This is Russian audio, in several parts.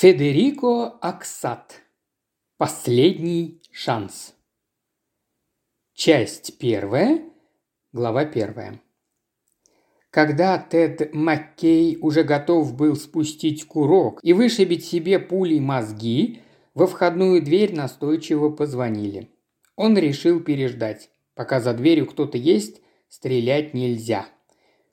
Федерико Аксат. Последний шанс. Часть первая, глава первая. Когда Тед Маккей уже готов был спустить курок и вышибить себе пулей мозги, во входную дверь настойчиво позвонили. Он решил переждать. Пока за дверью кто-то есть, стрелять нельзя.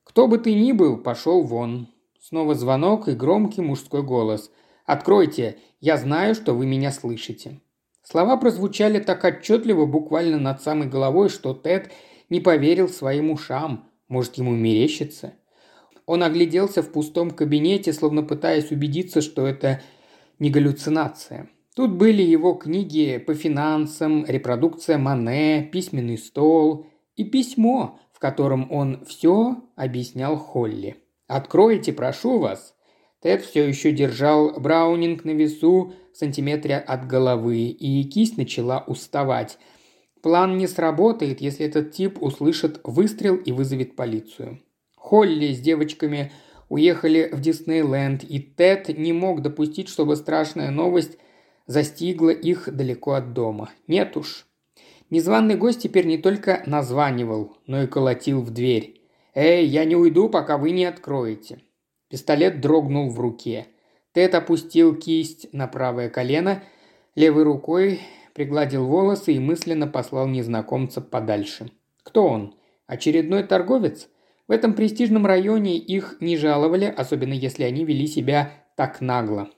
Кто бы ты ни был, пошел вон. Снова звонок и громкий мужской голос – Откройте, я знаю, что вы меня слышите». Слова прозвучали так отчетливо, буквально над самой головой, что Тед не поверил своим ушам. Может, ему мерещится? Он огляделся в пустом кабинете, словно пытаясь убедиться, что это не галлюцинация. Тут были его книги по финансам, репродукция Мане, письменный стол и письмо, в котором он все объяснял Холли. «Откройте, прошу вас», Тед все еще держал Браунинг на весу в сантиметре от головы, и кисть начала уставать. План не сработает, если этот тип услышит выстрел и вызовет полицию. Холли с девочками уехали в Диснейленд, и Тед не мог допустить, чтобы страшная новость застигла их далеко от дома. Нет уж. Незваный гость теперь не только названивал, но и колотил в дверь. «Эй, я не уйду, пока вы не откроете». Пистолет дрогнул в руке. Тед опустил кисть на правое колено, левой рукой пригладил волосы и мысленно послал незнакомца подальше. Кто он? Очередной торговец? В этом престижном районе их не жаловали, особенно если они вели себя так нагло.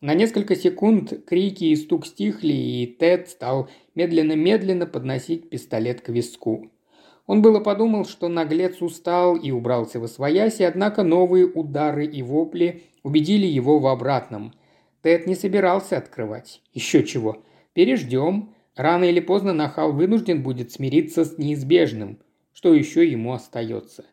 На несколько секунд крики и стук стихли, и Тед стал медленно-медленно подносить пистолет к виску. Он было подумал, что наглец устал и убрался в освояси, однако новые удары и вопли убедили его в обратном. Тед не собирался открывать. Еще чего. Переждем. Рано или поздно нахал вынужден будет смириться с неизбежным. Что еще ему остается?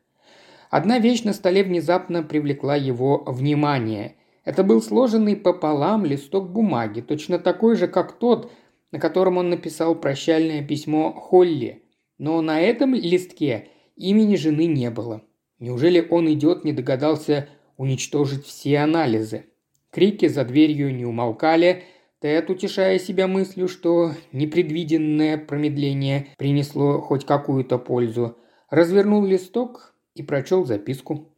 Одна вещь на столе внезапно привлекла его внимание. Это был сложенный пополам листок бумаги, точно такой же, как тот, на котором он написал прощальное письмо Холли – но на этом листке имени жены не было. Неужели он идет, не догадался уничтожить все анализы? Крики за дверью не умолкали, Тед, утешая себя мыслью, что непредвиденное промедление принесло хоть какую-то пользу, развернул листок и прочел записку.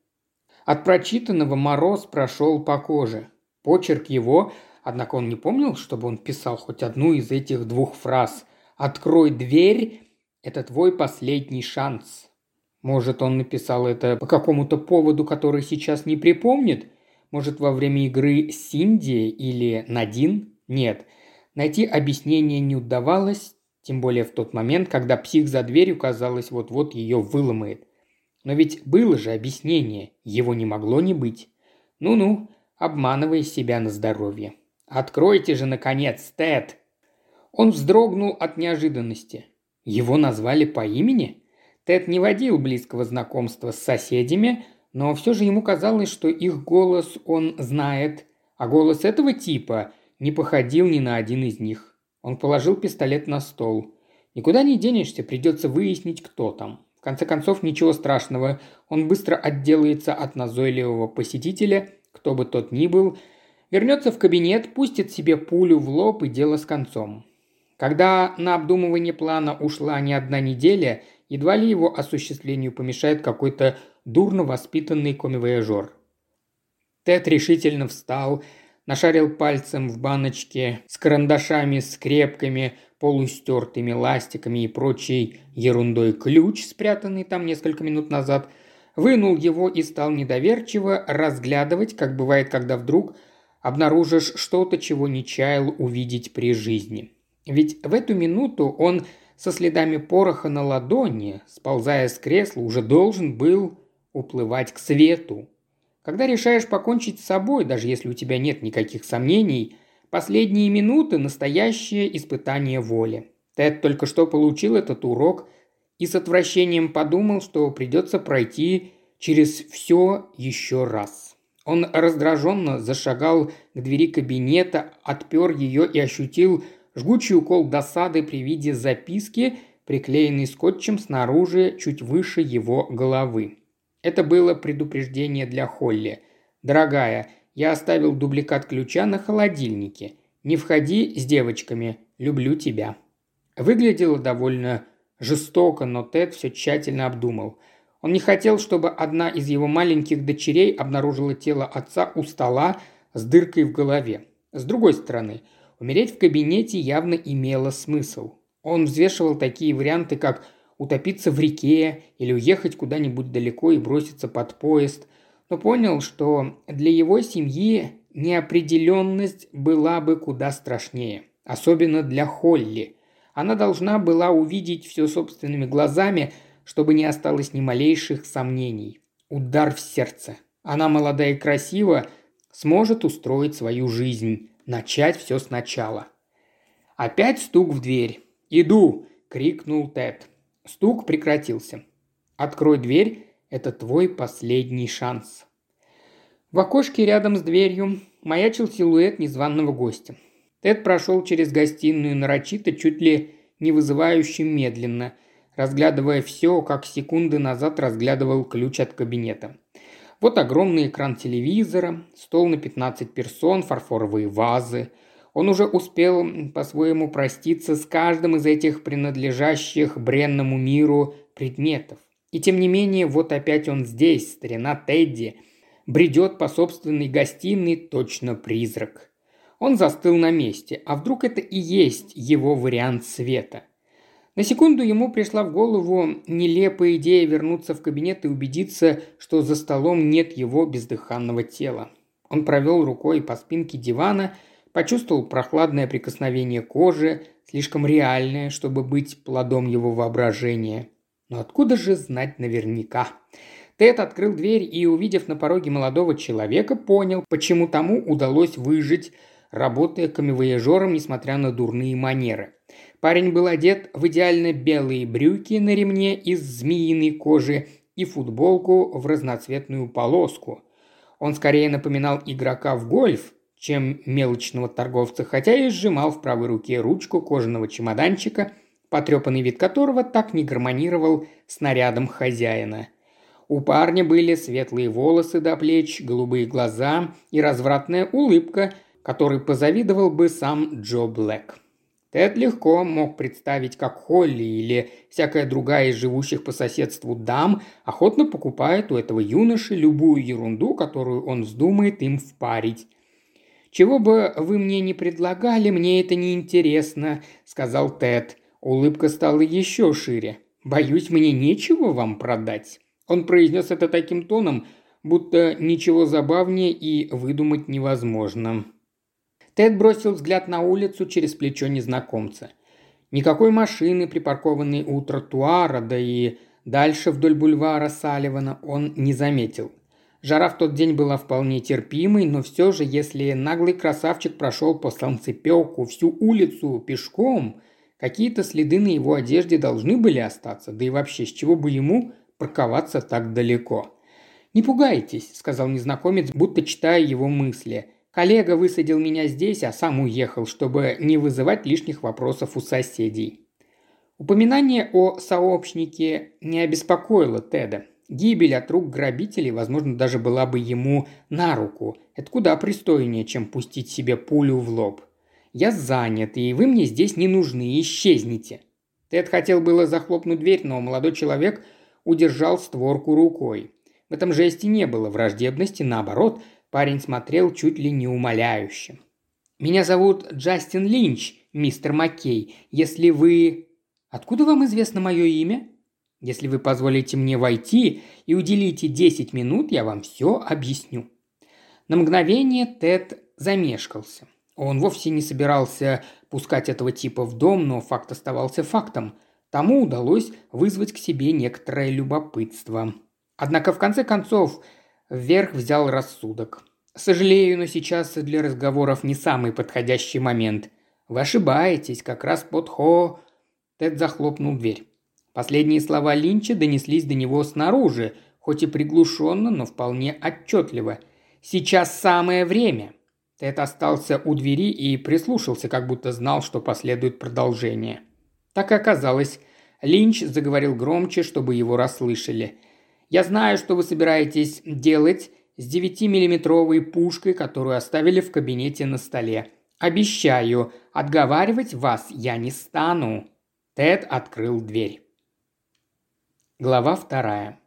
От прочитанного мороз прошел по коже. Почерк его, однако он не помнил, чтобы он писал хоть одну из этих двух фраз «Открой дверь это твой последний шанс. Может, он написал это по какому-то поводу, который сейчас не припомнит? Может, во время игры Синди или Надин? Нет. Найти объяснение не удавалось, тем более в тот момент, когда псих за дверью, казалось, вот-вот ее выломает. Но ведь было же объяснение, его не могло не быть. Ну-ну, обманывай себя на здоровье. Откройте же, наконец, Тед!» Он вздрогнул от неожиданности. Его назвали по имени? Тед не водил близкого знакомства с соседями, но все же ему казалось, что их голос он знает, а голос этого типа не походил ни на один из них. Он положил пистолет на стол. Никуда не денешься, придется выяснить, кто там. В конце концов, ничего страшного, он быстро отделается от назойливого посетителя, кто бы тот ни был, вернется в кабинет, пустит себе пулю в лоб и дело с концом. Когда на обдумывание плана ушла не одна неделя, едва ли его осуществлению помешает какой-то дурно воспитанный комивояжер. Тед решительно встал, нашарил пальцем в баночке с карандашами, скрепками, полустертыми ластиками и прочей ерундой ключ, спрятанный там несколько минут назад, вынул его и стал недоверчиво разглядывать, как бывает, когда вдруг обнаружишь что-то, чего не чаял увидеть при жизни. Ведь в эту минуту он со следами пороха на ладони, сползая с кресла, уже должен был уплывать к свету. Когда решаешь покончить с собой, даже если у тебя нет никаких сомнений, последние минуты – настоящее испытание воли. Тед только что получил этот урок и с отвращением подумал, что придется пройти через все еще раз. Он раздраженно зашагал к двери кабинета, отпер ее и ощутил Жгучий укол досады при виде записки, приклеенной скотчем снаружи, чуть выше его головы. Это было предупреждение для Холли. «Дорогая, Я оставил дубликат ключа на холодильнике. Не входи с девочками. Люблю тебя». Выглядело довольно жестоко, но Тед все тщательно обдумал. Он не хотел, чтобы одна из его маленьких дочерей обнаружила тело отца у стола с дыркой в голове. С другой стороны, умереть в кабинете явно имело смысл. Он взвешивал такие варианты, как утопиться в реке или уехать куда-нибудь далеко и броситься под поезд, но понял, что для его семьи неопределенность была бы куда страшнее, особенно для Холли. Она должна была увидеть все собственными глазами, чтобы не осталось ни малейших сомнений. Удар в сердце. Она молодая и красива, сможет устроить свою жизнь, начать все сначала. Опять стук в дверь. «Иду!» – крикнул Тед. Стук прекратился. «Открой дверь, это твой последний шанс». В окошке рядом с дверью маячил силуэт незваного гостя. Тед прошел через гостиную нарочито, чуть ли не вызывающе медленно, разглядывая все, как секунды назад разглядывал ключ от кабинета. Вот огромный экран телевизора, стол на 15 персон, фарфоровые вазы – он уже успел по-своему проститься с каждым из этих принадлежащих бренному миру предметов. И тем не менее, вот опять он здесь, старина Тедди, бредет по собственной гостиной точно призрак. Он застыл на месте, а вдруг это и есть его вариант света. На секунду ему пришла в голову нелепая идея вернуться в кабинет и убедиться, что за столом нет его бездыханного тела. Он провел рукой по спинке дивана – Почувствовал прохладное прикосновение кожи, слишком реальное, чтобы быть плодом его воображения. Но откуда же знать наверняка? Тед открыл дверь и, увидев на пороге молодого человека, понял, почему тому удалось выжить, работая камевояжером, несмотря на дурные манеры. Парень был одет в идеально белые брюки на ремне из змеиной кожи и футболку в разноцветную полоску. Он скорее напоминал игрока в гольф, чем мелочного торговца, хотя и сжимал в правой руке ручку кожаного чемоданчика, потрепанный вид которого так не гармонировал с нарядом хозяина. У парня были светлые волосы до плеч, голубые глаза и развратная улыбка, которой позавидовал бы сам Джо Блэк. Тед легко мог представить, как Холли или всякая другая из живущих по соседству дам охотно покупает у этого юноши любую ерунду, которую он вздумает им впарить. «Чего бы вы мне не предлагали, мне это не интересно», – сказал Тед. Улыбка стала еще шире. «Боюсь, мне нечего вам продать». Он произнес это таким тоном, будто ничего забавнее и выдумать невозможно. Тед бросил взгляд на улицу через плечо незнакомца. Никакой машины, припаркованной у тротуара, да и дальше вдоль бульвара Салливана он не заметил – Жара в тот день была вполне терпимой, но все же, если наглый красавчик прошел по солнцепеку всю улицу пешком, какие-то следы на его одежде должны были остаться, да и вообще, с чего бы ему парковаться так далеко. «Не пугайтесь», – сказал незнакомец, будто читая его мысли. «Коллега высадил меня здесь, а сам уехал, чтобы не вызывать лишних вопросов у соседей». Упоминание о сообщнике не обеспокоило Теда. Гибель от рук грабителей, возможно, даже была бы ему на руку. Это куда пристойнее, чем пустить себе пулю в лоб. Я занят, и вы мне здесь не нужны, исчезните. Тед хотел было захлопнуть дверь, но молодой человек удержал створку рукой. В этом жесте не было враждебности, наоборот, парень смотрел чуть ли не умоляюще. «Меня зовут Джастин Линч, мистер Маккей. Если вы...» «Откуда вам известно мое имя?» Если вы позволите мне войти и уделите 10 минут, я вам все объясню». На мгновение Тед замешкался. Он вовсе не собирался пускать этого типа в дом, но факт оставался фактом. Тому удалось вызвать к себе некоторое любопытство. Однако в конце концов вверх взял рассудок. «Сожалею, но сейчас для разговоров не самый подходящий момент. Вы ошибаетесь, как раз под хо...» Тед захлопнул дверь. Последние слова Линча донеслись до него снаружи, хоть и приглушенно, но вполне отчетливо. «Сейчас самое время!» Тед остался у двери и прислушался, как будто знал, что последует продолжение. Так и оказалось. Линч заговорил громче, чтобы его расслышали. «Я знаю, что вы собираетесь делать, с 9-миллиметровой пушкой, которую оставили в кабинете на столе. Обещаю, отговаривать вас я не стану». Тед открыл дверь. Глава вторая.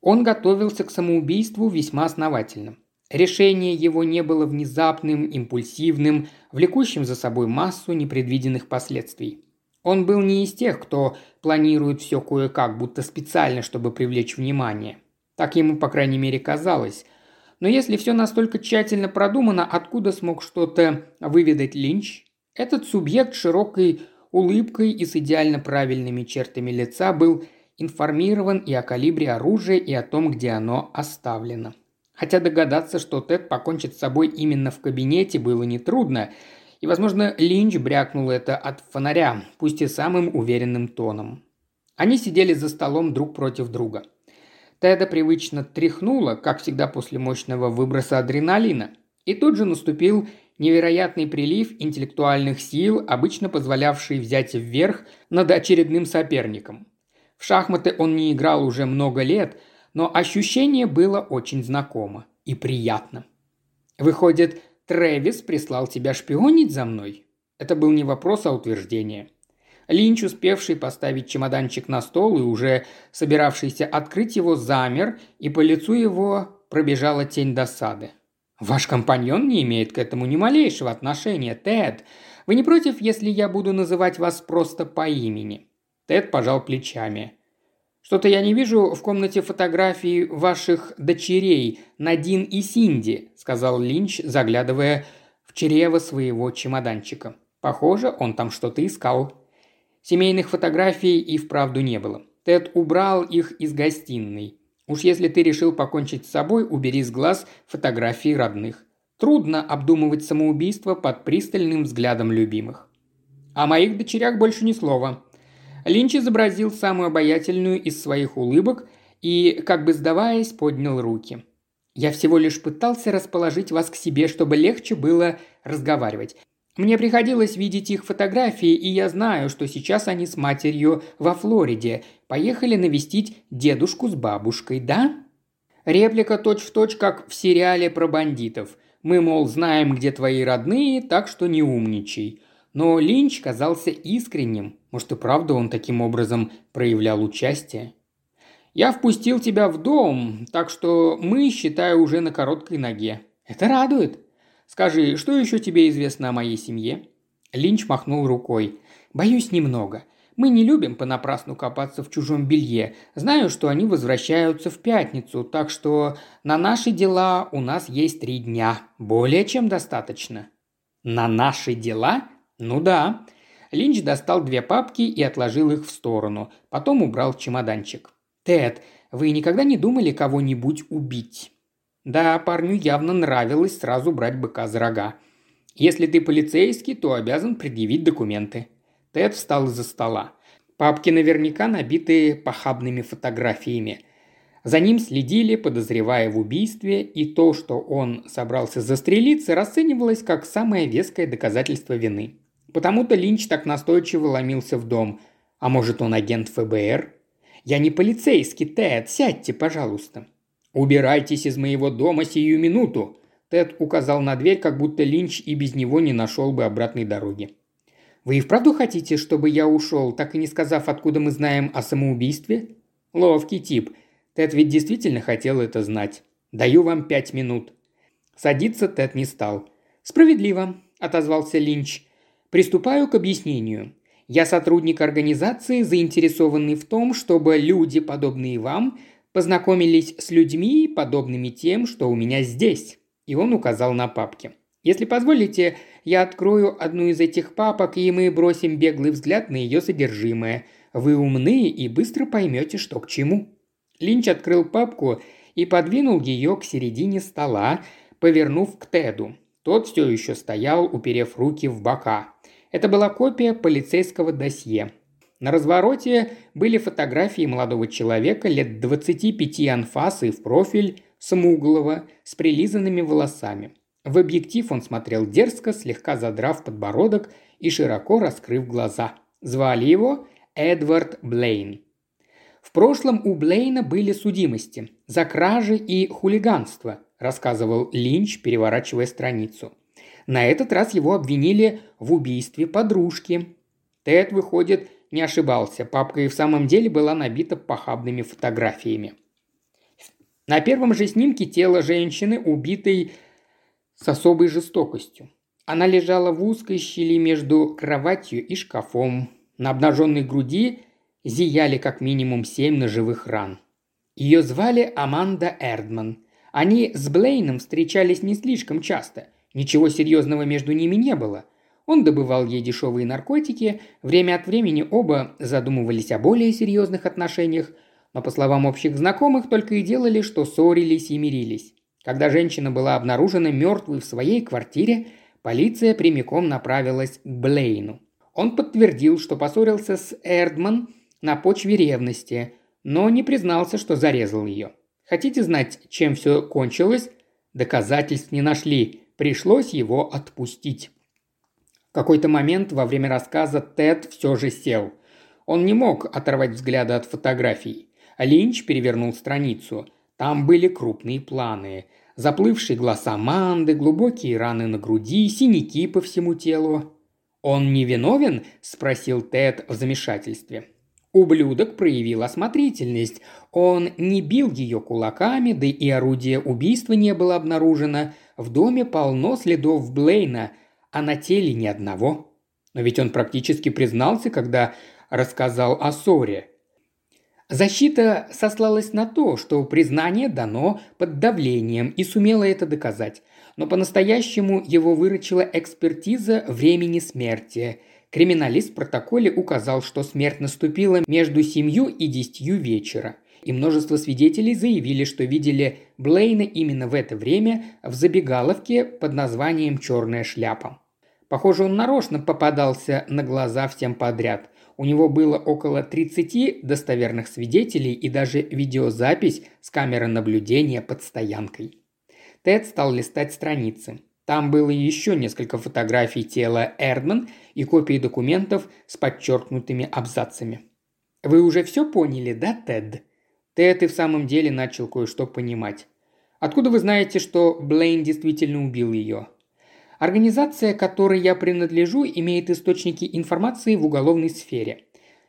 Он готовился к самоубийству весьма основательно. Решение его не было внезапным, импульсивным, влекущим за собой массу непредвиденных последствий. Он был не из тех, кто планирует все кое-как, будто специально, чтобы привлечь внимание. Так ему, по крайней мере, казалось. Но если все настолько тщательно продумано, откуда смог что-то выведать Линч? Этот субъект широкой улыбкой и с идеально правильными чертами лица был информирован и о калибре оружия, и о том, где оно оставлено. Хотя догадаться, что Тед покончит с собой именно в кабинете, было нетрудно, и, возможно, Линч брякнул это от фонаря, пусть и самым уверенным тоном. Они сидели за столом друг против друга. Теда привычно тряхнуло, как всегда после мощного выброса адреналина. И тут же наступил невероятный прилив интеллектуальных сил, обычно позволявший взять вверх над очередным соперником. В шахматы он не играл уже много лет, но ощущение было очень знакомо и приятно. Выходит, Трэвис прислал тебя шпионить за мной? Это был не вопрос, а утверждение. Линч, успевший поставить чемоданчик на стол и уже собиравшийся открыть его, замер, и по лицу его пробежала тень досады. «Ваш компаньон не имеет к этому ни малейшего отношения, Тед. Вы не против, если я буду называть вас просто по имени?» Тед пожал плечами. «Что-то я не вижу в комнате фотографий ваших дочерей, Надин и Синди», – сказал Линч, заглядывая в чрево своего чемоданчика. «Похоже, он там что-то искал». Семейных фотографий и вправду не было. Тед убрал их из гостиной. Уж если ты решил покончить с собой, убери с глаз фотографии родных. Трудно обдумывать самоубийство под пристальным взглядом любимых. О моих дочерях больше ни слова. Линч изобразил самую обаятельную из своих улыбок и, как бы сдаваясь, поднял руки. «Я всего лишь пытался расположить вас к себе, чтобы легче было разговаривать. Мне приходилось видеть их фотографии, и я знаю, что сейчас они с матерью во Флориде. Поехали навестить дедушку с бабушкой, да? Реплика точь-в-точь, точь, как в сериале про бандитов. Мы, мол, знаем, где твои родные, так что не умничай. Но Линч казался искренним. Может, и правда он таким образом проявлял участие? Я впустил тебя в дом, так что мы, считаю, уже на короткой ноге. Это радует. Скажи, что еще тебе известно о моей семье?» Линч махнул рукой. «Боюсь немного. Мы не любим понапрасну копаться в чужом белье. Знаю, что они возвращаются в пятницу, так что на наши дела у нас есть три дня. Более чем достаточно». «На наши дела? Ну да». Линч достал две папки и отложил их в сторону. Потом убрал чемоданчик. «Тед, вы никогда не думали кого-нибудь убить?» Да, парню явно нравилось сразу брать быка за рога. Если ты полицейский, то обязан предъявить документы. Тед встал из-за стола. Папки наверняка набиты похабными фотографиями. За ним следили, подозревая в убийстве, и то, что он собрался застрелиться, расценивалось как самое веское доказательство вины. Потому-то Линч так настойчиво ломился в дом. А может, он агент ФБР? «Я не полицейский, Тед, сядьте, пожалуйста». «Убирайтесь из моего дома сию минуту!» Тед указал на дверь, как будто Линч и без него не нашел бы обратной дороги. «Вы и вправду хотите, чтобы я ушел, так и не сказав, откуда мы знаем о самоубийстве?» «Ловкий тип. Тед ведь действительно хотел это знать. Даю вам пять минут». Садиться Тед не стал. «Справедливо», – отозвался Линч. «Приступаю к объяснению. Я сотрудник организации, заинтересованный в том, чтобы люди, подобные вам, Познакомились с людьми, подобными тем, что у меня здесь». И он указал на папки. «Если позволите, я открою одну из этих папок, и мы бросим беглый взгляд на ее содержимое. Вы умны и быстро поймете, что к чему». Линч открыл папку и подвинул ее к середине стола, повернув к Теду. Тот все еще стоял, уперев руки в бока. Это была копия полицейского досье. На развороте были фотографии молодого человека лет 25 анфасы в профиль, смуглого, с прилизанными волосами. В объектив он смотрел дерзко, слегка задрав подбородок и широко раскрыв глаза. Звали его Эдвард Блейн. В прошлом у Блейна были судимости за кражи и хулиганство, рассказывал Линч, переворачивая страницу. На этот раз его обвинили в убийстве подружки. Тед, выходит, не ошибался. Папка и в самом деле была набита похабными фотографиями. На первом же снимке тело женщины, убитой с особой жестокостью. Она лежала в узкой щели между кроватью и шкафом. На обнаженной груди зияли как минимум семь ножевых ран. Ее звали Аманда Эрдман. Они с Блейном встречались не слишком часто. Ничего серьезного между ними не было. Он добывал ей дешевые наркотики, время от времени оба задумывались о более серьезных отношениях, но, по словам общих знакомых, только и делали, что ссорились и мирились. Когда женщина была обнаружена мертвой в своей квартире, полиция прямиком направилась к Блейну. Он подтвердил, что поссорился с Эрдман на почве ревности, но не признался, что зарезал ее. Хотите знать, чем все кончилось? Доказательств не нашли. Пришлось его отпустить. В какой-то момент во время рассказа Тед все же сел. Он не мог оторвать взгляда от фотографий. Линч перевернул страницу. Там были крупные планы. Заплывший глаз Аманды, глубокие раны на груди, синяки по всему телу. «Он не виновен?» – спросил Тед в замешательстве. Ублюдок проявил осмотрительность. Он не бил ее кулаками, да и орудие убийства не было обнаружено. В доме полно следов Блейна, а на теле ни одного. Но ведь он практически признался, когда рассказал о ссоре. Защита сослалась на то, что признание дано под давлением и сумела это доказать. Но по-настоящему его выручила экспертиза времени смерти. Криминалист в протоколе указал, что смерть наступила между семью и десятью вечера. И множество свидетелей заявили, что видели Блейна именно в это время в забегаловке под названием «Черная шляпа». Похоже, он нарочно попадался на глаза всем подряд. У него было около 30 достоверных свидетелей и даже видеозапись с камеры наблюдения под стоянкой. Тед стал листать страницы. Там было еще несколько фотографий тела Эрдман и копии документов с подчеркнутыми абзацами. «Вы уже все поняли, да, Тед?» Тед и в самом деле начал кое-что понимать. «Откуда вы знаете, что Блейн действительно убил ее?» Организация, которой я принадлежу, имеет источники информации в уголовной сфере.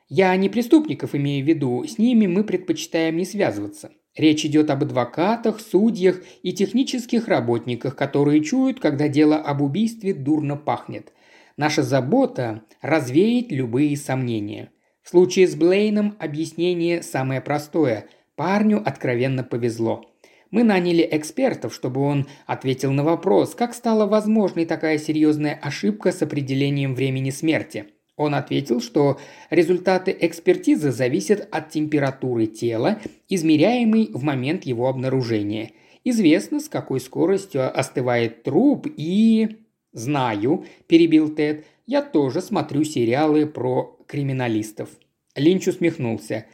Я не преступников имею в виду, с ними мы предпочитаем не связываться. Речь идет об адвокатах, судьях и технических работниках, которые чуют, когда дело об убийстве дурно пахнет. Наша забота – развеять любые сомнения. В случае с Блейном объяснение самое простое. Парню откровенно повезло. Мы наняли экспертов, чтобы он ответил на вопрос, как стала возможной такая серьезная ошибка с определением времени смерти. Он ответил, что результаты экспертизы зависят от температуры тела, измеряемой в момент его обнаружения. Известно, с какой скоростью остывает труп и... «Знаю», – перебил Тед, – «я тоже смотрю сериалы про криминалистов». Линч усмехнулся.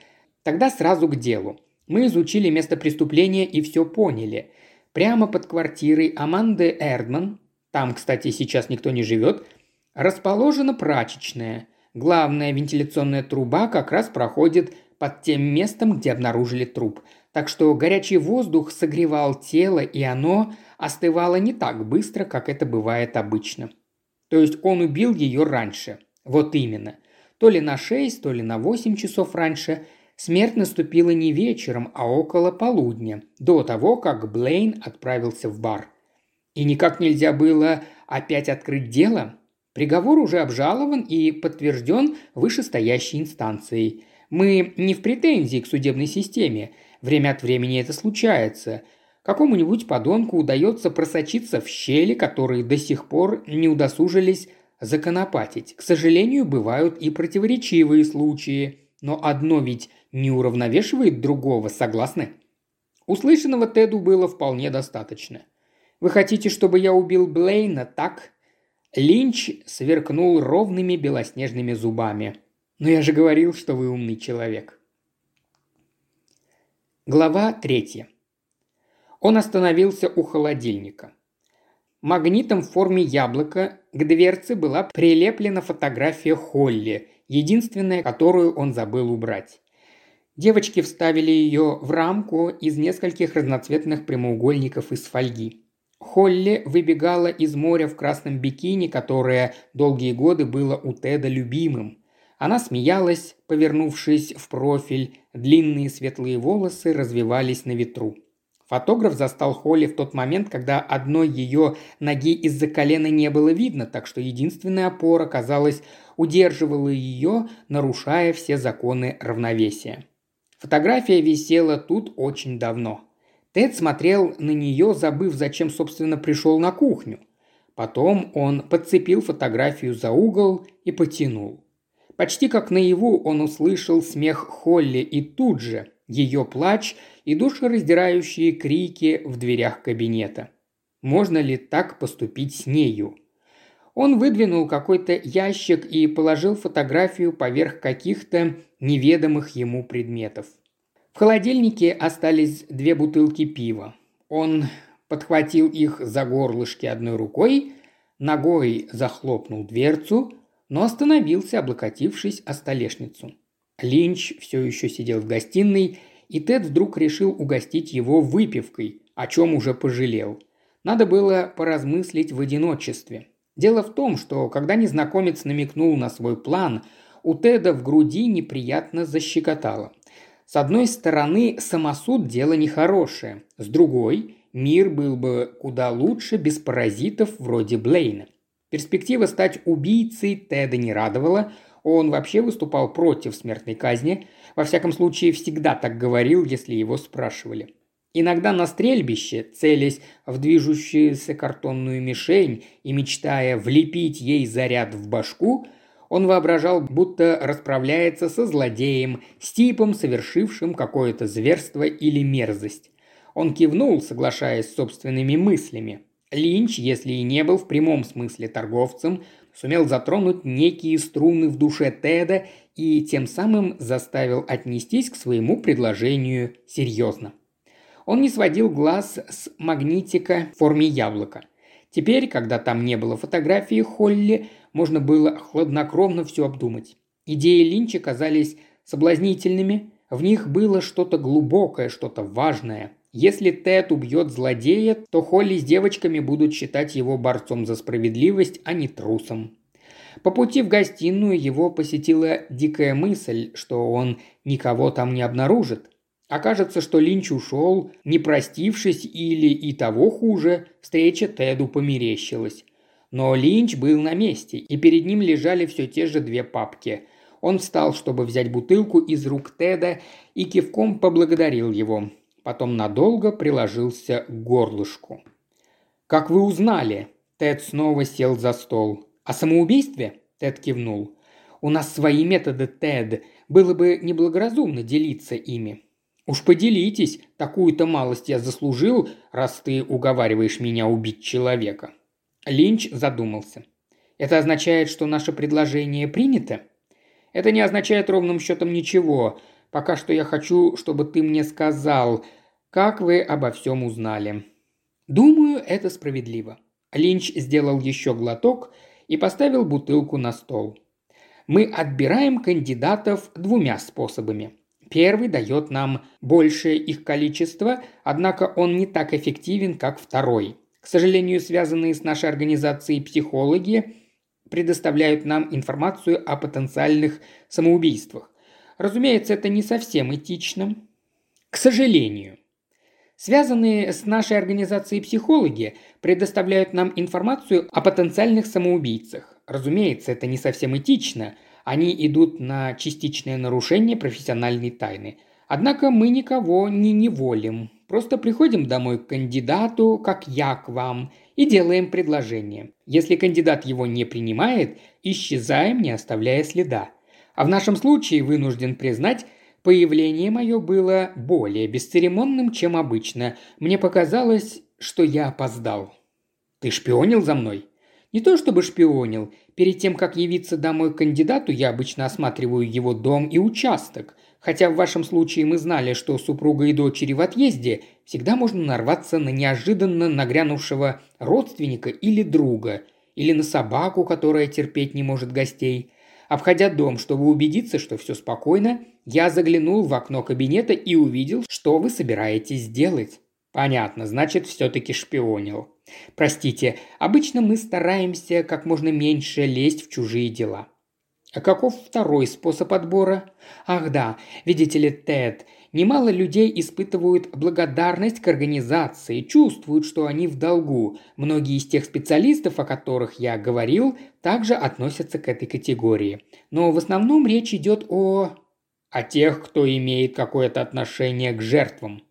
«Тогда сразу к делу. Мы изучили место преступления и все поняли. Прямо под квартирой Аманды Эрдман, там, кстати, сейчас никто не живет, расположена прачечная. Главная вентиляционная труба как раз проходит под тем местом, где обнаружили труп. Так что горячий воздух согревал тело, и оно остывало не так быстро, как это бывает обычно. То есть он убил ее раньше. Вот именно. То ли на 6, то ли на 8 часов раньше – Смерть наступила не вечером, а около полудня, до того, как Блейн отправился в бар. И никак нельзя было опять открыть дело. Приговор уже обжалован и подтвержден вышестоящей инстанцией. Мы не в претензии к судебной системе. Время от времени это случается. Какому-нибудь подонку удается просочиться в щели, которые до сих пор не удосужились законопатить. К сожалению, бывают и противоречивые случаи. Но одно ведь не уравновешивает другого, согласны? Услышанного Теду было вполне достаточно. «Вы хотите, чтобы я убил Блейна, так?» Линч сверкнул ровными белоснежными зубами. «Но я же говорил, что вы умный человек». Глава третья. Он остановился у холодильника. Магнитом в форме яблока к дверце была прилеплена фотография Холли, единственная, которую он забыл убрать. Девочки вставили ее в рамку из нескольких разноцветных прямоугольников из фольги. Холли выбегала из моря в красном бикини, которое долгие годы было у Теда любимым. Она смеялась, повернувшись в профиль, длинные светлые волосы развивались на ветру. Фотограф застал Холли в тот момент, когда одной ее ноги из-за колена не было видно, так что единственная опора, казалось, удерживала ее, нарушая все законы равновесия. Фотография висела тут очень давно. Тед смотрел на нее, забыв, зачем, собственно, пришел на кухню. Потом он подцепил фотографию за угол и потянул. Почти как наяву он услышал смех Холли и тут же ее плач и душераздирающие крики в дверях кабинета. Можно ли так поступить с нею? Он выдвинул какой-то ящик и положил фотографию поверх каких-то неведомых ему предметов. В холодильнике остались две бутылки пива. Он подхватил их за горлышки одной рукой, ногой захлопнул дверцу, но остановился, облокотившись о столешницу. Линч все еще сидел в гостиной, и Тед вдруг решил угостить его выпивкой, о чем уже пожалел. Надо было поразмыслить в одиночестве. Дело в том, что когда незнакомец намекнул на свой план, у Теда в груди неприятно защекотало. С одной стороны, самосуд – дело нехорошее. С другой, мир был бы куда лучше без паразитов вроде Блейна. Перспектива стать убийцей Теда не радовала – он вообще выступал против смертной казни, во всяком случае всегда так говорил, если его спрашивали. Иногда на стрельбище, целясь в движущуюся картонную мишень и мечтая влепить ей заряд в башку, он воображал, будто расправляется со злодеем, с типом, совершившим какое-то зверство или мерзость. Он кивнул, соглашаясь с собственными мыслями. Линч, если и не был в прямом смысле торговцем, сумел затронуть некие струны в душе Теда и тем самым заставил отнестись к своему предложению серьезно. Он не сводил глаз с магнитика в форме яблока. Теперь, когда там не было фотографии Холли, можно было хладнокровно все обдумать. Идеи Линча казались соблазнительными, в них было что-то глубокое, что-то важное – если Тед убьет злодея, то Холли с девочками будут считать его борцом за справедливость, а не трусом. По пути в гостиную его посетила дикая мысль, что он никого там не обнаружит. Окажется, что Линч ушел, не простившись или и того хуже, встреча Теду померещилась. Но Линч был на месте, и перед ним лежали все те же две папки. Он встал, чтобы взять бутылку из рук Теда и кивком поблагодарил его потом надолго приложился к горлышку. «Как вы узнали?» Тед снова сел за стол. «О самоубийстве?» Тед кивнул. «У нас свои методы, Тед. Было бы неблагоразумно делиться ими». «Уж поделитесь, такую-то малость я заслужил, раз ты уговариваешь меня убить человека». Линч задумался. «Это означает, что наше предложение принято?» «Это не означает ровным счетом ничего. Пока что я хочу, чтобы ты мне сказал, как вы обо всем узнали». «Думаю, это справедливо». Линч сделал еще глоток и поставил бутылку на стол. «Мы отбираем кандидатов двумя способами. Первый дает нам большее их количество, однако он не так эффективен, как второй. К сожалению, связанные с нашей организацией психологи предоставляют нам информацию о потенциальных самоубийствах. Разумеется, это не совсем этично. К сожалению. Связанные с нашей организацией психологи предоставляют нам информацию о потенциальных самоубийцах. Разумеется, это не совсем этично. Они идут на частичное нарушение профессиональной тайны. Однако мы никого не неволим. Просто приходим домой к кандидату, как я к вам, и делаем предложение. Если кандидат его не принимает, исчезаем, не оставляя следа. А в нашем случае, вынужден признать, появление мое было более бесцеремонным, чем обычно. Мне показалось, что я опоздал. Ты шпионил за мной? Не то чтобы шпионил. Перед тем, как явиться домой к кандидату, я обычно осматриваю его дом и участок. Хотя в вашем случае мы знали, что супруга и дочери в отъезде, всегда можно нарваться на неожиданно нагрянувшего родственника или друга, или на собаку, которая терпеть не может гостей – Обходя дом, чтобы убедиться, что все спокойно, я заглянул в окно кабинета и увидел, что вы собираетесь делать. Понятно, значит, все-таки шпионил. Простите, обычно мы стараемся как можно меньше лезть в чужие дела. А каков второй способ отбора? Ах да, видите ли, Тед, немало людей испытывают благодарность к организации, чувствуют, что они в долгу. Многие из тех специалистов, о которых я говорил, также относятся к этой категории. Но в основном речь идет о... о тех, кто имеет какое-то отношение к жертвам.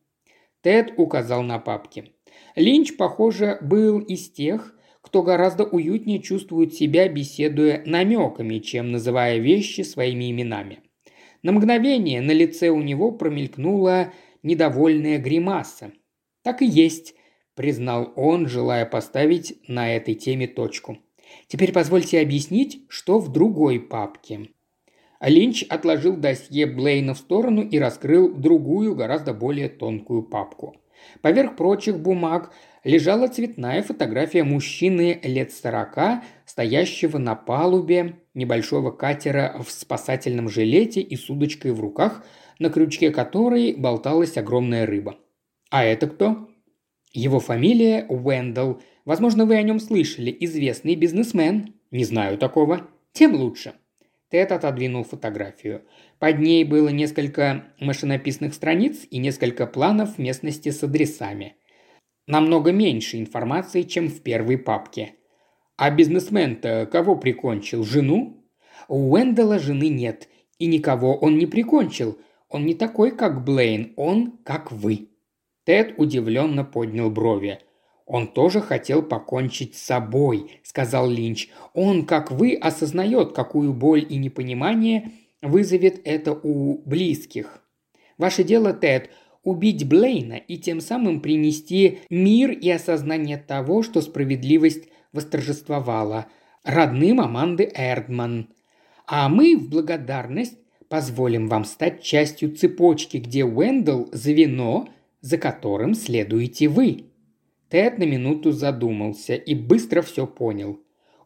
Тед указал на папки. Линч, похоже, был из тех, кто гораздо уютнее чувствует себя, беседуя намеками, чем называя вещи своими именами. На мгновение на лице у него промелькнула недовольная гримаса. «Так и есть», – признал он, желая поставить на этой теме точку. «Теперь позвольте объяснить, что в другой папке». Линч отложил досье Блейна в сторону и раскрыл другую, гораздо более тонкую папку. Поверх прочих бумаг лежала цветная фотография мужчины лет сорока, стоящего на палубе небольшого катера в спасательном жилете и с удочкой в руках, на крючке которой болталась огромная рыба. А это кто? Его фамилия Уэндалл. Возможно, вы о нем слышали. Известный бизнесмен. Не знаю такого. Тем лучше. Тед отодвинул фотографию. Под ней было несколько машинописных страниц и несколько планов местности с адресами. Намного меньше информации, чем в первой папке. А бизнесмен-то кого прикончил? Жену? У Уэндала жены нет, и никого он не прикончил. Он не такой, как Блейн, он как вы. Тед удивленно поднял брови. «Он тоже хотел покончить с собой», – сказал Линч. «Он, как вы, осознает, какую боль и непонимание вызовет это у близких. Ваше дело, Тед, убить Блейна и тем самым принести мир и осознание того, что справедливость восторжествовала родным Аманды Эрдман. А мы в благодарность позволим вам стать частью цепочки, где Уэндл – звено, за которым следуете вы. Тед на минуту задумался и быстро все понял.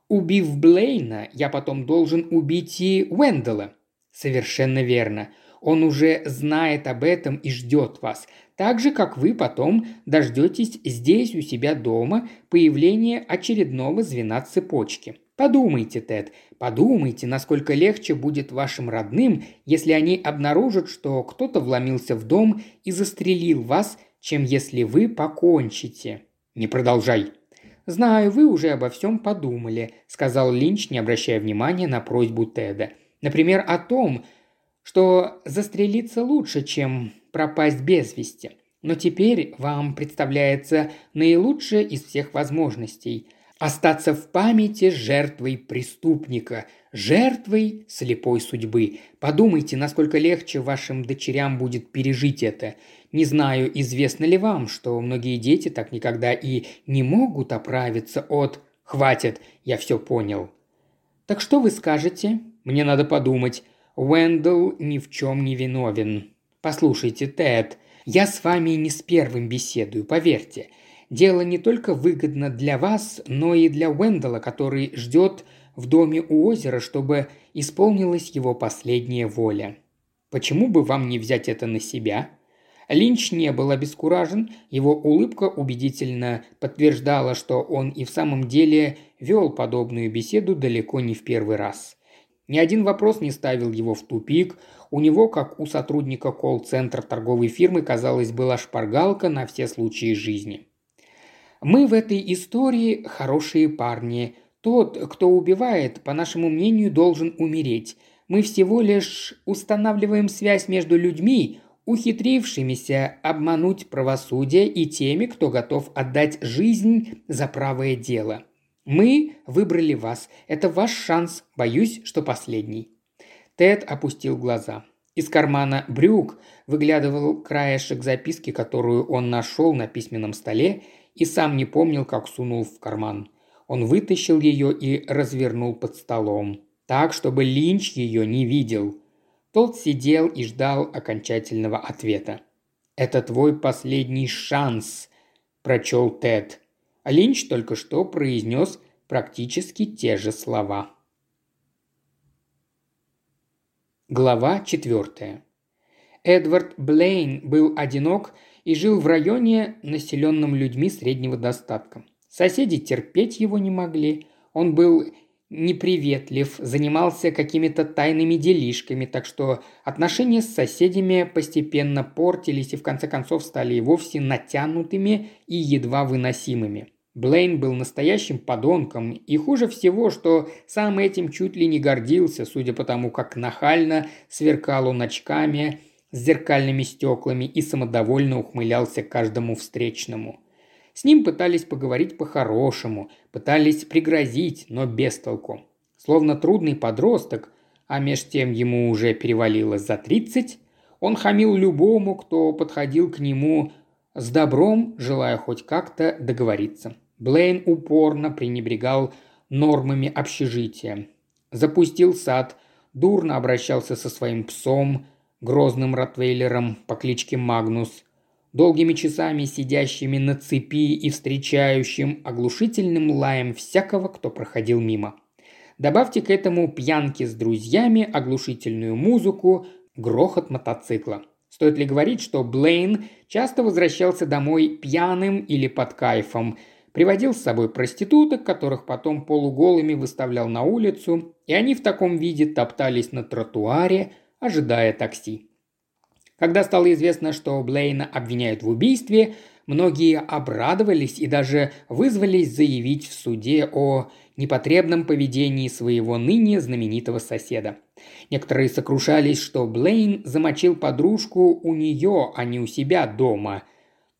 Убив Блейна, я потом должен убить и Уэндала. Совершенно верно. Он уже знает об этом и ждет вас. Так же, как вы потом дождетесь здесь у себя дома появления очередного звена цепочки. Подумайте, Тед, подумайте, насколько легче будет вашим родным, если они обнаружат, что кто-то вломился в дом и застрелил вас, чем если вы покончите. «Не продолжай». «Знаю, вы уже обо всем подумали», – сказал Линч, не обращая внимания на просьбу Теда. «Например, о том, что застрелиться лучше, чем пропасть без вести. Но теперь вам представляется наилучшее из всех возможностей – остаться в памяти жертвой преступника, жертвой слепой судьбы. Подумайте, насколько легче вашим дочерям будет пережить это. Не знаю, известно ли вам, что многие дети так никогда и не могут оправиться от «Хватит, я все понял». «Так что вы скажете?» «Мне надо подумать. Уэндл ни в чем не виновен. Послушайте, Тед, я с вами не с первым беседую, поверьте. Дело не только выгодно для вас, но и для Уэндала, который ждет в доме у озера, чтобы исполнилась его последняя воля. Почему бы вам не взять это на себя?» Линч не был обескуражен, его улыбка убедительно подтверждала, что он и в самом деле вел подобную беседу далеко не в первый раз. Ни один вопрос не ставил его в тупик, у него, как у сотрудника колл-центра торговой фирмы, казалось, была шпаргалка на все случаи жизни. «Мы в этой истории хорошие парни. Тот, кто убивает, по нашему мнению, должен умереть. Мы всего лишь устанавливаем связь между людьми, ухитрившимися обмануть правосудие и теми, кто готов отдать жизнь за правое дело. Мы выбрали вас. Это ваш шанс. Боюсь, что последний». Тед опустил глаза. Из кармана брюк выглядывал краешек записки, которую он нашел на письменном столе и сам не помнил, как сунул в карман. Он вытащил ее и развернул под столом, так, чтобы Линч ее не видел – тот сидел и ждал окончательного ответа. «Это твой последний шанс», – прочел Тед. А Линч только что произнес практически те же слова. Глава четвертая. Эдвард Блейн был одинок и жил в районе, населенном людьми среднего достатка. Соседи терпеть его не могли. Он был неприветлив, занимался какими-то тайными делишками, так что отношения с соседями постепенно портились и в конце концов стали и вовсе натянутыми и едва выносимыми. Блейн был настоящим подонком, и хуже всего, что сам этим чуть ли не гордился, судя по тому, как нахально сверкал он очками с зеркальными стеклами и самодовольно ухмылялся каждому встречному. С ним пытались поговорить по-хорошему, пытались пригрозить, но без толку. Словно трудный подросток, а меж тем ему уже перевалило за тридцать, он хамил любому, кто подходил к нему с добром, желая хоть как-то договориться. Блейн упорно пренебрегал нормами общежития. Запустил сад, дурно обращался со своим псом, грозным ротвейлером по кличке Магнус, долгими часами сидящими на цепи и встречающим оглушительным лаем всякого, кто проходил мимо. Добавьте к этому пьянки с друзьями, оглушительную музыку, грохот мотоцикла. Стоит ли говорить, что Блейн часто возвращался домой пьяным или под кайфом, приводил с собой проституток, которых потом полуголыми выставлял на улицу, и они в таком виде топтались на тротуаре, ожидая такси. Когда стало известно, что Блейна обвиняют в убийстве, многие обрадовались и даже вызвались заявить в суде о непотребном поведении своего ныне знаменитого соседа. Некоторые сокрушались, что Блейн замочил подружку у нее, а не у себя дома.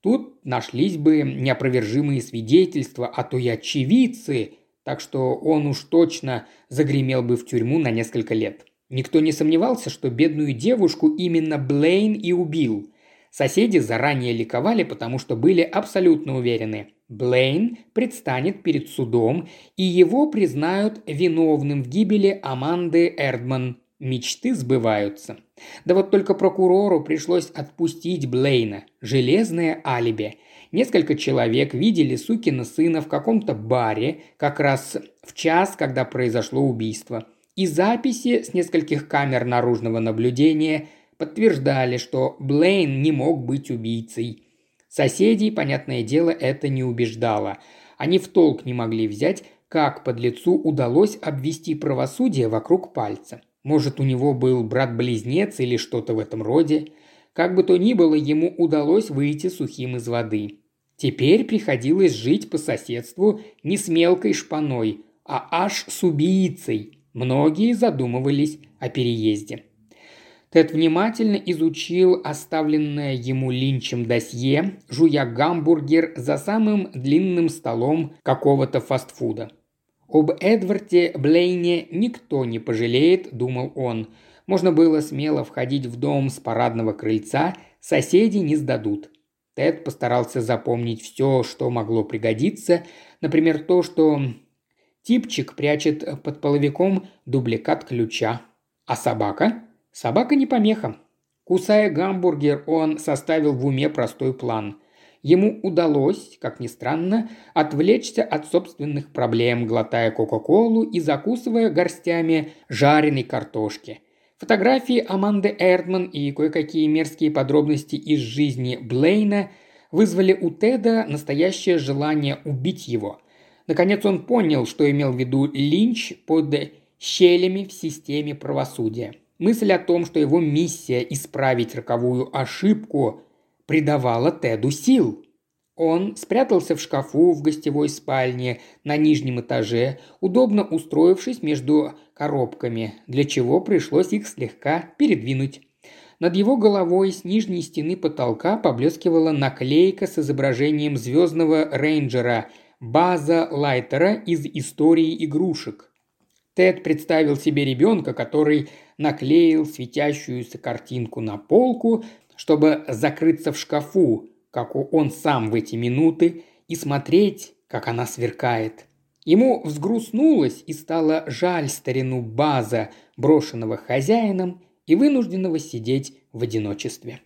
Тут нашлись бы неопровержимые свидетельства, а то и очевидцы, так что он уж точно загремел бы в тюрьму на несколько лет. Никто не сомневался, что бедную девушку именно Блейн и убил. Соседи заранее ликовали, потому что были абсолютно уверены. Блейн предстанет перед судом, и его признают виновным в гибели Аманды Эрдман. Мечты сбываются. Да вот только прокурору пришлось отпустить Блейна. Железное алиби. Несколько человек видели сукина сына в каком-то баре, как раз в час, когда произошло убийство – и записи с нескольких камер наружного наблюдения подтверждали, что Блейн не мог быть убийцей. Соседей, понятное дело, это не убеждало. Они в толк не могли взять, как под лицу удалось обвести правосудие вокруг пальца. Может, у него был брат-близнец или что-то в этом роде. Как бы то ни было, ему удалось выйти сухим из воды. Теперь приходилось жить по соседству не с мелкой шпаной, а аж с убийцей, Многие задумывались о переезде. Тед внимательно изучил оставленное ему Линчем досье, жуя гамбургер за самым длинным столом какого-то фастфуда. Об Эдварде Блейне никто не пожалеет, думал он. Можно было смело входить в дом с парадного крыльца, соседи не сдадут. Тед постарался запомнить все, что могло пригодиться, например, то, что Типчик прячет под половиком дубликат ключа. А собака? Собака не помеха. Кусая гамбургер, он составил в уме простой план. Ему удалось, как ни странно, отвлечься от собственных проблем, глотая Кока-Колу и закусывая горстями жареной картошки. Фотографии Аманды Эрдман и кое-какие мерзкие подробности из жизни Блейна вызвали у Теда настоящее желание убить его – Наконец он понял, что имел в виду Линч под щелями в системе правосудия. Мысль о том, что его миссия исправить роковую ошибку придавала Теду сил. Он спрятался в шкафу в гостевой спальне на нижнем этаже, удобно устроившись между коробками, для чего пришлось их слегка передвинуть. Над его головой с нижней стены потолка поблескивала наклейка с изображением звездного рейнджера – База Лайтера из истории игрушек. Тед представил себе ребенка, который наклеил светящуюся картинку на полку, чтобы закрыться в шкафу, как он сам в эти минуты, и смотреть, как она сверкает. Ему взгрустнулось и стало жаль старину База, брошенного хозяином и вынужденного сидеть в одиночестве.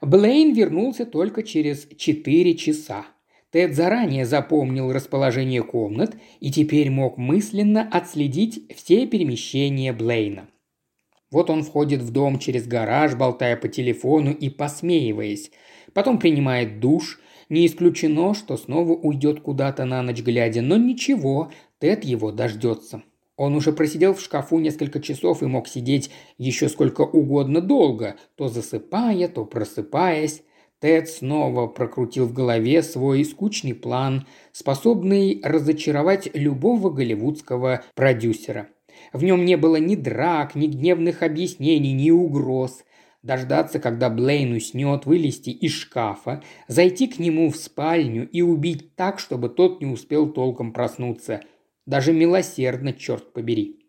Блейн вернулся только через четыре часа. Тед заранее запомнил расположение комнат и теперь мог мысленно отследить все перемещения Блейна. Вот он входит в дом через гараж, болтая по телефону и посмеиваясь. Потом принимает душ. Не исключено, что снова уйдет куда-то на ночь глядя, но ничего, Тед его дождется. Он уже просидел в шкафу несколько часов и мог сидеть еще сколько угодно долго, то засыпая, то просыпаясь. Тед снова прокрутил в голове свой скучный план, способный разочаровать любого голливудского продюсера. В нем не было ни драк, ни гневных объяснений, ни угроз. Дождаться, когда Блейн уснет, вылезти из шкафа, зайти к нему в спальню и убить так, чтобы тот не успел толком проснуться – даже милосердно, черт побери.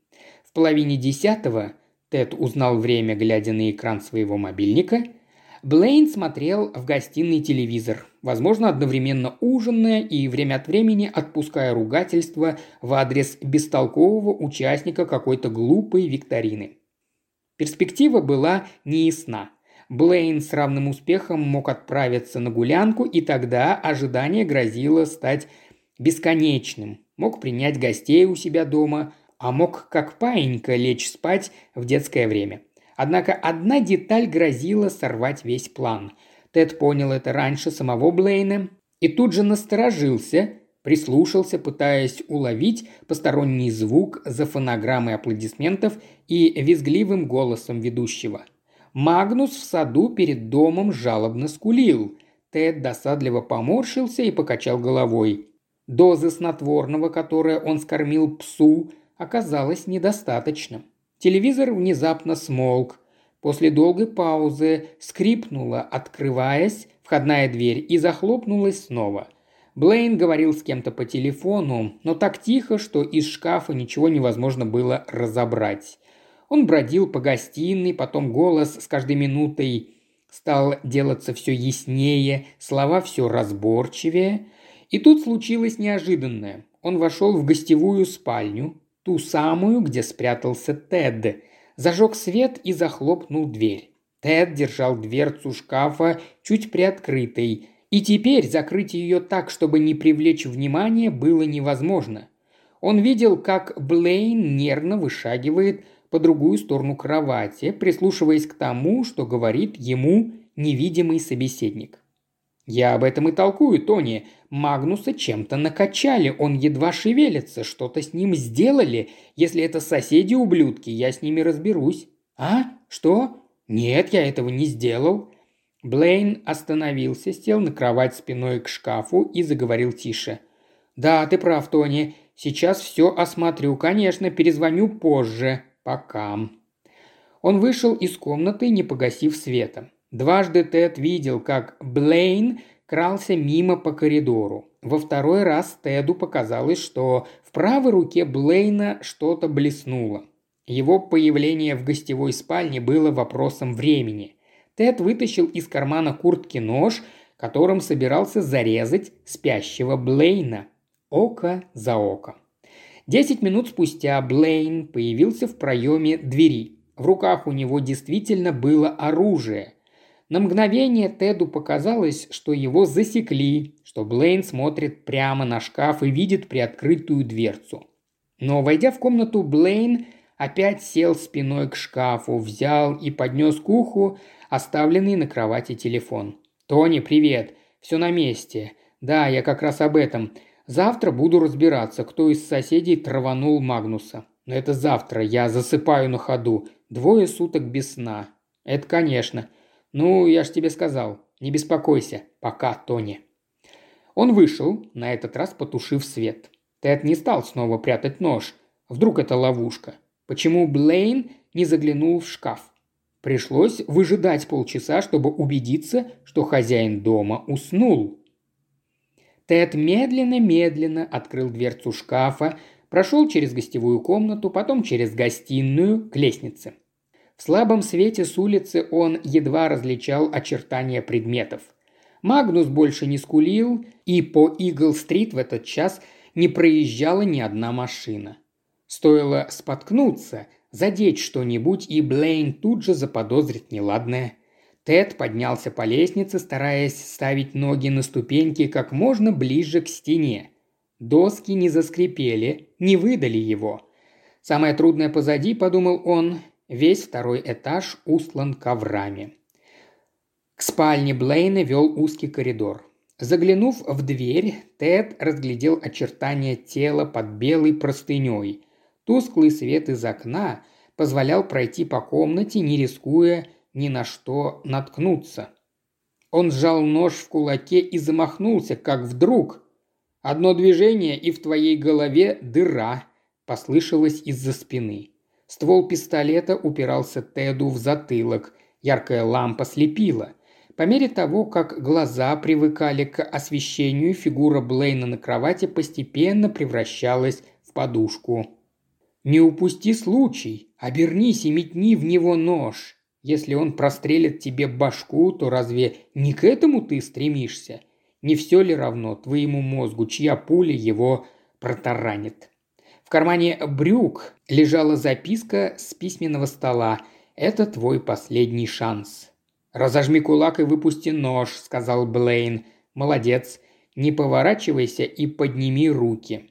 В половине десятого Тед узнал время, глядя на экран своего мобильника. Блейн смотрел в гостиный телевизор, возможно, одновременно ужиная и время от времени отпуская ругательства в адрес бестолкового участника какой-то глупой викторины. Перспектива была неясна. Блейн с равным успехом мог отправиться на гулянку, и тогда ожидание грозило стать бесконечным, мог принять гостей у себя дома, а мог как паинька лечь спать в детское время. Однако одна деталь грозила сорвать весь план. Тед понял это раньше самого Блейна и тут же насторожился, прислушался, пытаясь уловить посторонний звук за фонограммой аплодисментов и визгливым голосом ведущего. Магнус в саду перед домом жалобно скулил. Тед досадливо поморщился и покачал головой. Дозы снотворного, которое он скормил псу, оказалось недостаточно. Телевизор внезапно смолк. После долгой паузы скрипнула, открываясь, входная дверь и захлопнулась снова. Блейн говорил с кем-то по телефону, но так тихо, что из шкафа ничего невозможно было разобрать. Он бродил по гостиной, потом голос с каждой минутой стал делаться все яснее, слова все разборчивее. И тут случилось неожиданное. Он вошел в гостевую спальню, ту самую, где спрятался Тед, зажег свет и захлопнул дверь. Тед держал дверцу шкафа чуть приоткрытой, и теперь закрыть ее так, чтобы не привлечь внимания, было невозможно. Он видел, как Блейн нервно вышагивает по другую сторону кровати, прислушиваясь к тому, что говорит ему невидимый собеседник. «Я об этом и толкую, Тони. Магнуса чем-то накачали, он едва шевелится, что-то с ним сделали. Если это соседи-ублюдки, я с ними разберусь». «А? Что? Нет, я этого не сделал». Блейн остановился, сел на кровать спиной к шкафу и заговорил тише. «Да, ты прав, Тони. Сейчас все осмотрю. Конечно, перезвоню позже. Пока». Он вышел из комнаты, не погасив света. Дважды Тед видел, как Блейн крался мимо по коридору. Во второй раз Теду показалось, что в правой руке Блейна что-то блеснуло. Его появление в гостевой спальне было вопросом времени. Тед вытащил из кармана куртки нож, которым собирался зарезать спящего Блейна. Око за око. Десять минут спустя Блейн появился в проеме двери. В руках у него действительно было оружие. На мгновение Теду показалось, что его засекли, что Блейн смотрит прямо на шкаф и видит приоткрытую дверцу. Но, войдя в комнату, Блейн опять сел спиной к шкафу, взял и поднес к уху оставленный на кровати телефон. «Тони, привет! Все на месте. Да, я как раз об этом. Завтра буду разбираться, кто из соседей траванул Магнуса. Но это завтра, я засыпаю на ходу. Двое суток без сна. Это, конечно. «Ну, я ж тебе сказал. Не беспокойся. Пока, Тони». Он вышел, на этот раз потушив свет. Тед не стал снова прятать нож. Вдруг это ловушка. Почему Блейн не заглянул в шкаф? Пришлось выжидать полчаса, чтобы убедиться, что хозяин дома уснул. Тед медленно-медленно открыл дверцу шкафа, прошел через гостевую комнату, потом через гостиную к лестнице – в слабом свете с улицы он едва различал очертания предметов. Магнус больше не скулил, и по Игл-стрит в этот час не проезжала ни одна машина. Стоило споткнуться, задеть что-нибудь, и Блейн тут же заподозрит неладное. Тед поднялся по лестнице, стараясь ставить ноги на ступеньки как можно ближе к стене. Доски не заскрипели, не выдали его. Самое трудное позади, подумал он, Весь второй этаж устлан коврами. К спальне Блейна вел узкий коридор. Заглянув в дверь, Тед разглядел очертания тела под белой простыней. Тусклый свет из окна позволял пройти по комнате, не рискуя ни на что наткнуться. Он сжал нож в кулаке и замахнулся, как вдруг. Одно движение, и в твоей голове дыра, послышалось из-за спины. Ствол пистолета упирался Теду в затылок. Яркая лампа слепила. По мере того, как глаза привыкали к освещению, фигура Блейна на кровати постепенно превращалась в подушку. «Не упусти случай, обернись и метни в него нож. Если он прострелит тебе башку, то разве не к этому ты стремишься? Не все ли равно твоему мозгу, чья пуля его протаранит?» Кармане брюк лежала записка с письменного стола. «Это твой последний шанс. «Разожми кулак и выпусти нож», – сказал Блейн. «Молодец. Не поворачивайся и подними руки».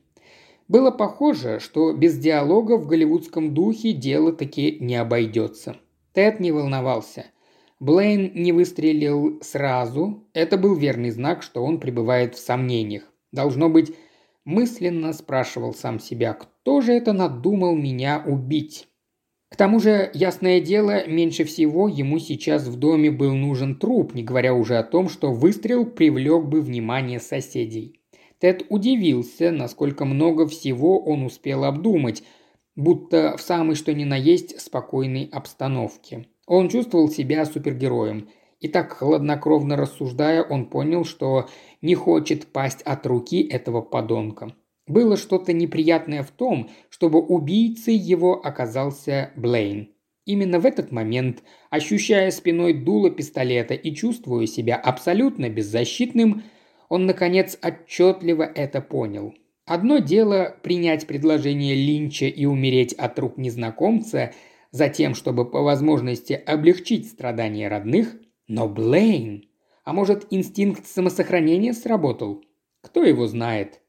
Было похоже, что без диалога в голливудском духе дело таки не обойдется. Тед не волновался. Блейн не выстрелил сразу. Это был верный знак, что он пребывает в сомнениях. Должно быть, мысленно спрашивал сам себя, кто же это надумал меня убить. К тому же, ясное дело, меньше всего ему сейчас в доме был нужен труп, не говоря уже о том, что выстрел привлек бы внимание соседей. Тед удивился, насколько много всего он успел обдумать, будто в самой что ни на есть спокойной обстановке. Он чувствовал себя супергероем. И так хладнокровно рассуждая, он понял, что не хочет пасть от руки этого подонка. Было что-то неприятное в том, чтобы убийцей его оказался Блейн. Именно в этот момент, ощущая спиной дуло пистолета и чувствуя себя абсолютно беззащитным, он, наконец, отчетливо это понял. Одно дело принять предложение Линча и умереть от рук незнакомца, затем, чтобы по возможности облегчить страдания родных, но Блейн... А может, инстинкт самосохранения сработал? Кто его знает?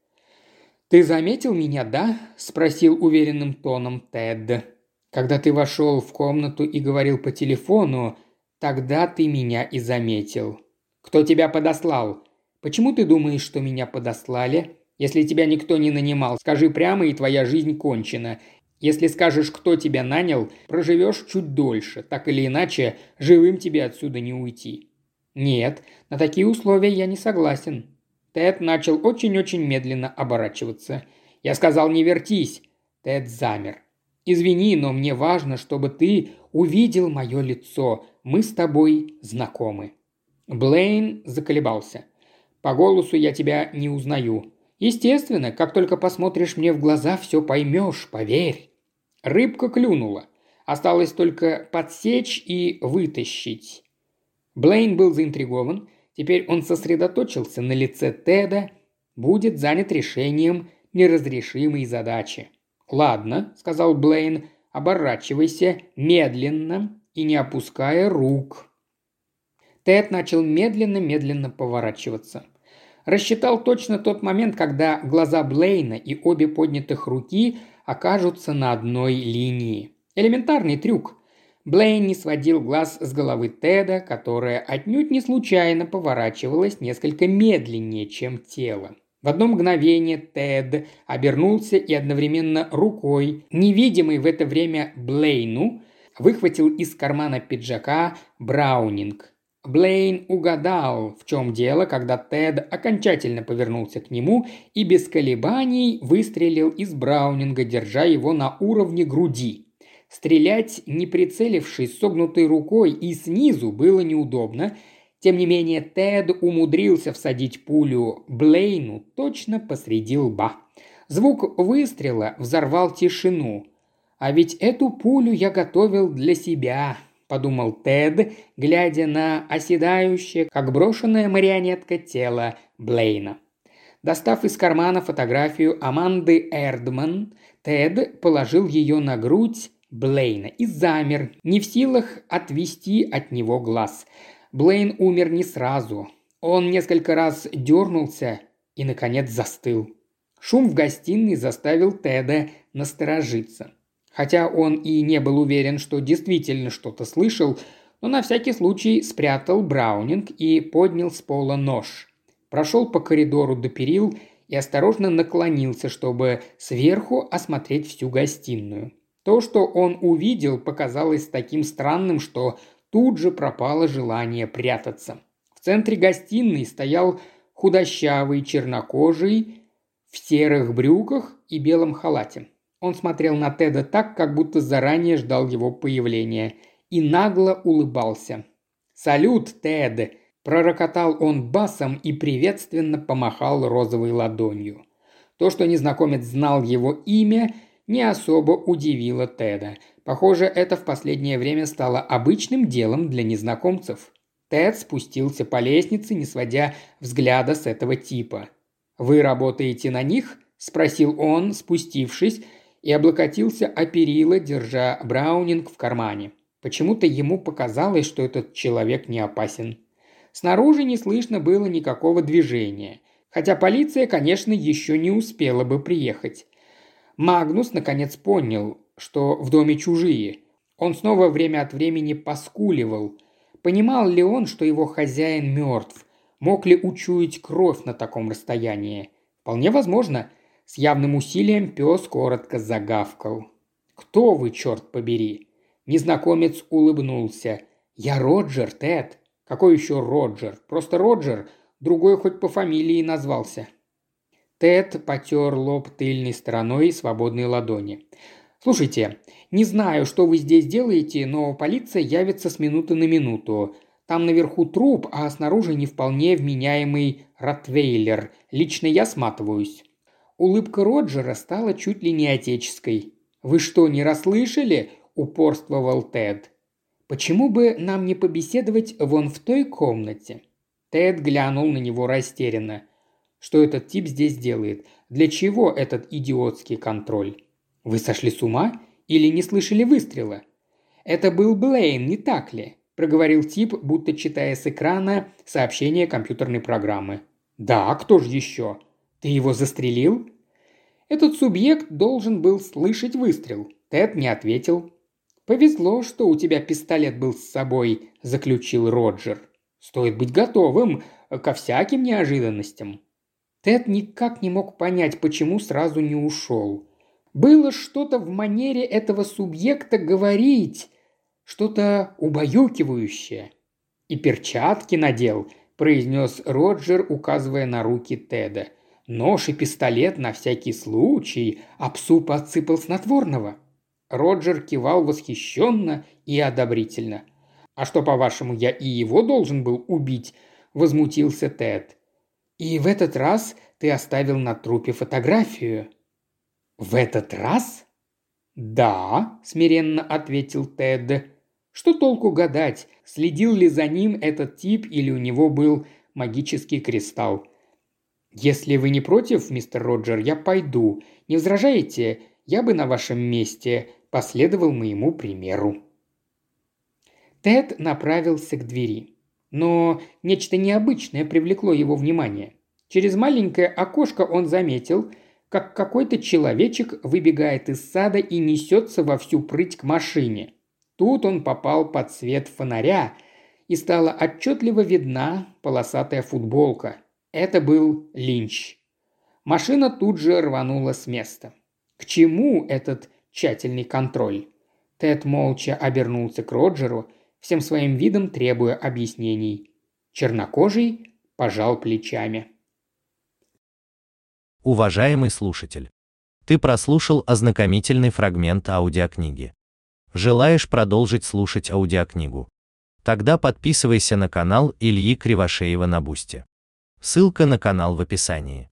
«Ты заметил меня, да?» – спросил уверенным тоном Тед. «Когда ты вошел в комнату и говорил по телефону, тогда ты меня и заметил. Кто тебя подослал? Почему ты думаешь, что меня подослали? Если тебя никто не нанимал, скажи прямо, и твоя жизнь кончена. Если скажешь, кто тебя нанял, проживешь чуть дольше. Так или иначе, живым тебе отсюда не уйти». «Нет, на такие условия я не согласен», Тед начал очень-очень медленно оборачиваться. Я сказал «не вертись». Тед замер. «Извини, но мне важно, чтобы ты увидел мое лицо. Мы с тобой знакомы». Блейн заколебался. «По голосу я тебя не узнаю. Естественно, как только посмотришь мне в глаза, все поймешь, поверь». Рыбка клюнула. Осталось только подсечь и вытащить. Блейн был заинтригован Теперь он сосредоточился на лице Теда, будет занят решением неразрешимой задачи. «Ладно», – сказал Блейн, – «оборачивайся медленно и не опуская рук». Тед начал медленно-медленно поворачиваться. Рассчитал точно тот момент, когда глаза Блейна и обе поднятых руки окажутся на одной линии. Элементарный трюк. Блейн не сводил глаз с головы Теда, которая отнюдь не случайно поворачивалась несколько медленнее, чем тело. В одно мгновение Тед обернулся и одновременно рукой, невидимый в это время Блейну, выхватил из кармана пиджака Браунинг. Блейн угадал, в чем дело, когда Тед окончательно повернулся к нему и без колебаний выстрелил из Браунинга, держа его на уровне груди – Стрелять, не прицелившись согнутой рукой и снизу, было неудобно. Тем не менее, Тед умудрился всадить пулю Блейну точно посреди лба. Звук выстрела взорвал тишину. «А ведь эту пулю я готовил для себя», – подумал Тед, глядя на оседающее, как брошенная марионетка тело Блейна. Достав из кармана фотографию Аманды Эрдман, Тед положил ее на грудь Блейна и замер, не в силах отвести от него глаз. Блейн умер не сразу. Он несколько раз дернулся и, наконец, застыл. Шум в гостиной заставил Теда насторожиться. Хотя он и не был уверен, что действительно что-то слышал, но на всякий случай спрятал Браунинг и поднял с пола нож. Прошел по коридору до перил и осторожно наклонился, чтобы сверху осмотреть всю гостиную. То, что он увидел, показалось таким странным, что тут же пропало желание прятаться. В центре гостиной стоял худощавый, чернокожий, в серых брюках и белом халате. Он смотрел на Теда так, как будто заранее ждал его появления, и нагло улыбался. «Салют, Тед!» – пророкотал он басом и приветственно помахал розовой ладонью. То, что незнакомец знал его имя, не особо удивило Теда. Похоже, это в последнее время стало обычным делом для незнакомцев. Тед спустился по лестнице, не сводя взгляда с этого типа. «Вы работаете на них?» – спросил он, спустившись, и облокотился о перила, держа Браунинг в кармане. Почему-то ему показалось, что этот человек не опасен. Снаружи не слышно было никакого движения, хотя полиция, конечно, еще не успела бы приехать. Магнус наконец понял, что в доме чужие. Он снова время от времени поскуливал. Понимал ли он, что его хозяин мертв? Мог ли учуять кровь на таком расстоянии? Вполне возможно. С явным усилием пес коротко загавкал. «Кто вы, черт побери?» Незнакомец улыбнулся. «Я Роджер, Тед». «Какой еще Роджер? Просто Роджер. Другой хоть по фамилии назвался». Тед потер лоб тыльной стороной свободной ладони. «Слушайте, не знаю, что вы здесь делаете, но полиция явится с минуты на минуту. Там наверху труп, а снаружи не вполне вменяемый ротвейлер. Лично я сматываюсь». Улыбка Роджера стала чуть ли не отеческой. «Вы что, не расслышали?» – упорствовал Тед. «Почему бы нам не побеседовать вон в той комнате?» Тед глянул на него растерянно – что этот тип здесь делает? Для чего этот идиотский контроль? Вы сошли с ума или не слышали выстрела? Это был Блейн, не так ли? проговорил тип, будто читая с экрана сообщение компьютерной программы. «Да, кто же еще? Ты его застрелил?» Этот субъект должен был слышать выстрел. Тед не ответил. «Повезло, что у тебя пистолет был с собой», – заключил Роджер. «Стоит быть готовым ко всяким неожиданностям». Тед никак не мог понять, почему сразу не ушел. Было что-то в манере этого субъекта говорить, что-то убаюкивающее. «И перчатки надел», – произнес Роджер, указывая на руки Теда. «Нож и пистолет на всякий случай, а псу подсыпал снотворного». Роджер кивал восхищенно и одобрительно. «А что, по-вашему, я и его должен был убить?» – возмутился Тед. И в этот раз ты оставил на трупе фотографию». «В этот раз?» «Да», – смиренно ответил Тед. «Что толку гадать, следил ли за ним этот тип или у него был магический кристалл? Если вы не против, мистер Роджер, я пойду. Не возражаете? Я бы на вашем месте последовал моему примеру». Тед направился к двери. Но нечто необычное привлекло его внимание. Через маленькое окошко он заметил, как какой-то человечек выбегает из сада и несется во всю прыть к машине. Тут он попал под свет фонаря, и стала отчетливо видна полосатая футболка. Это был Линч. Машина тут же рванула с места. К чему этот тщательный контроль? Тед молча обернулся к Роджеру всем своим видом требуя объяснений. Чернокожий пожал плечами. Уважаемый слушатель, ты прослушал ознакомительный фрагмент аудиокниги. Желаешь продолжить слушать аудиокнигу? Тогда подписывайся на канал Ильи Кривошеева на Бусте. Ссылка на канал в описании.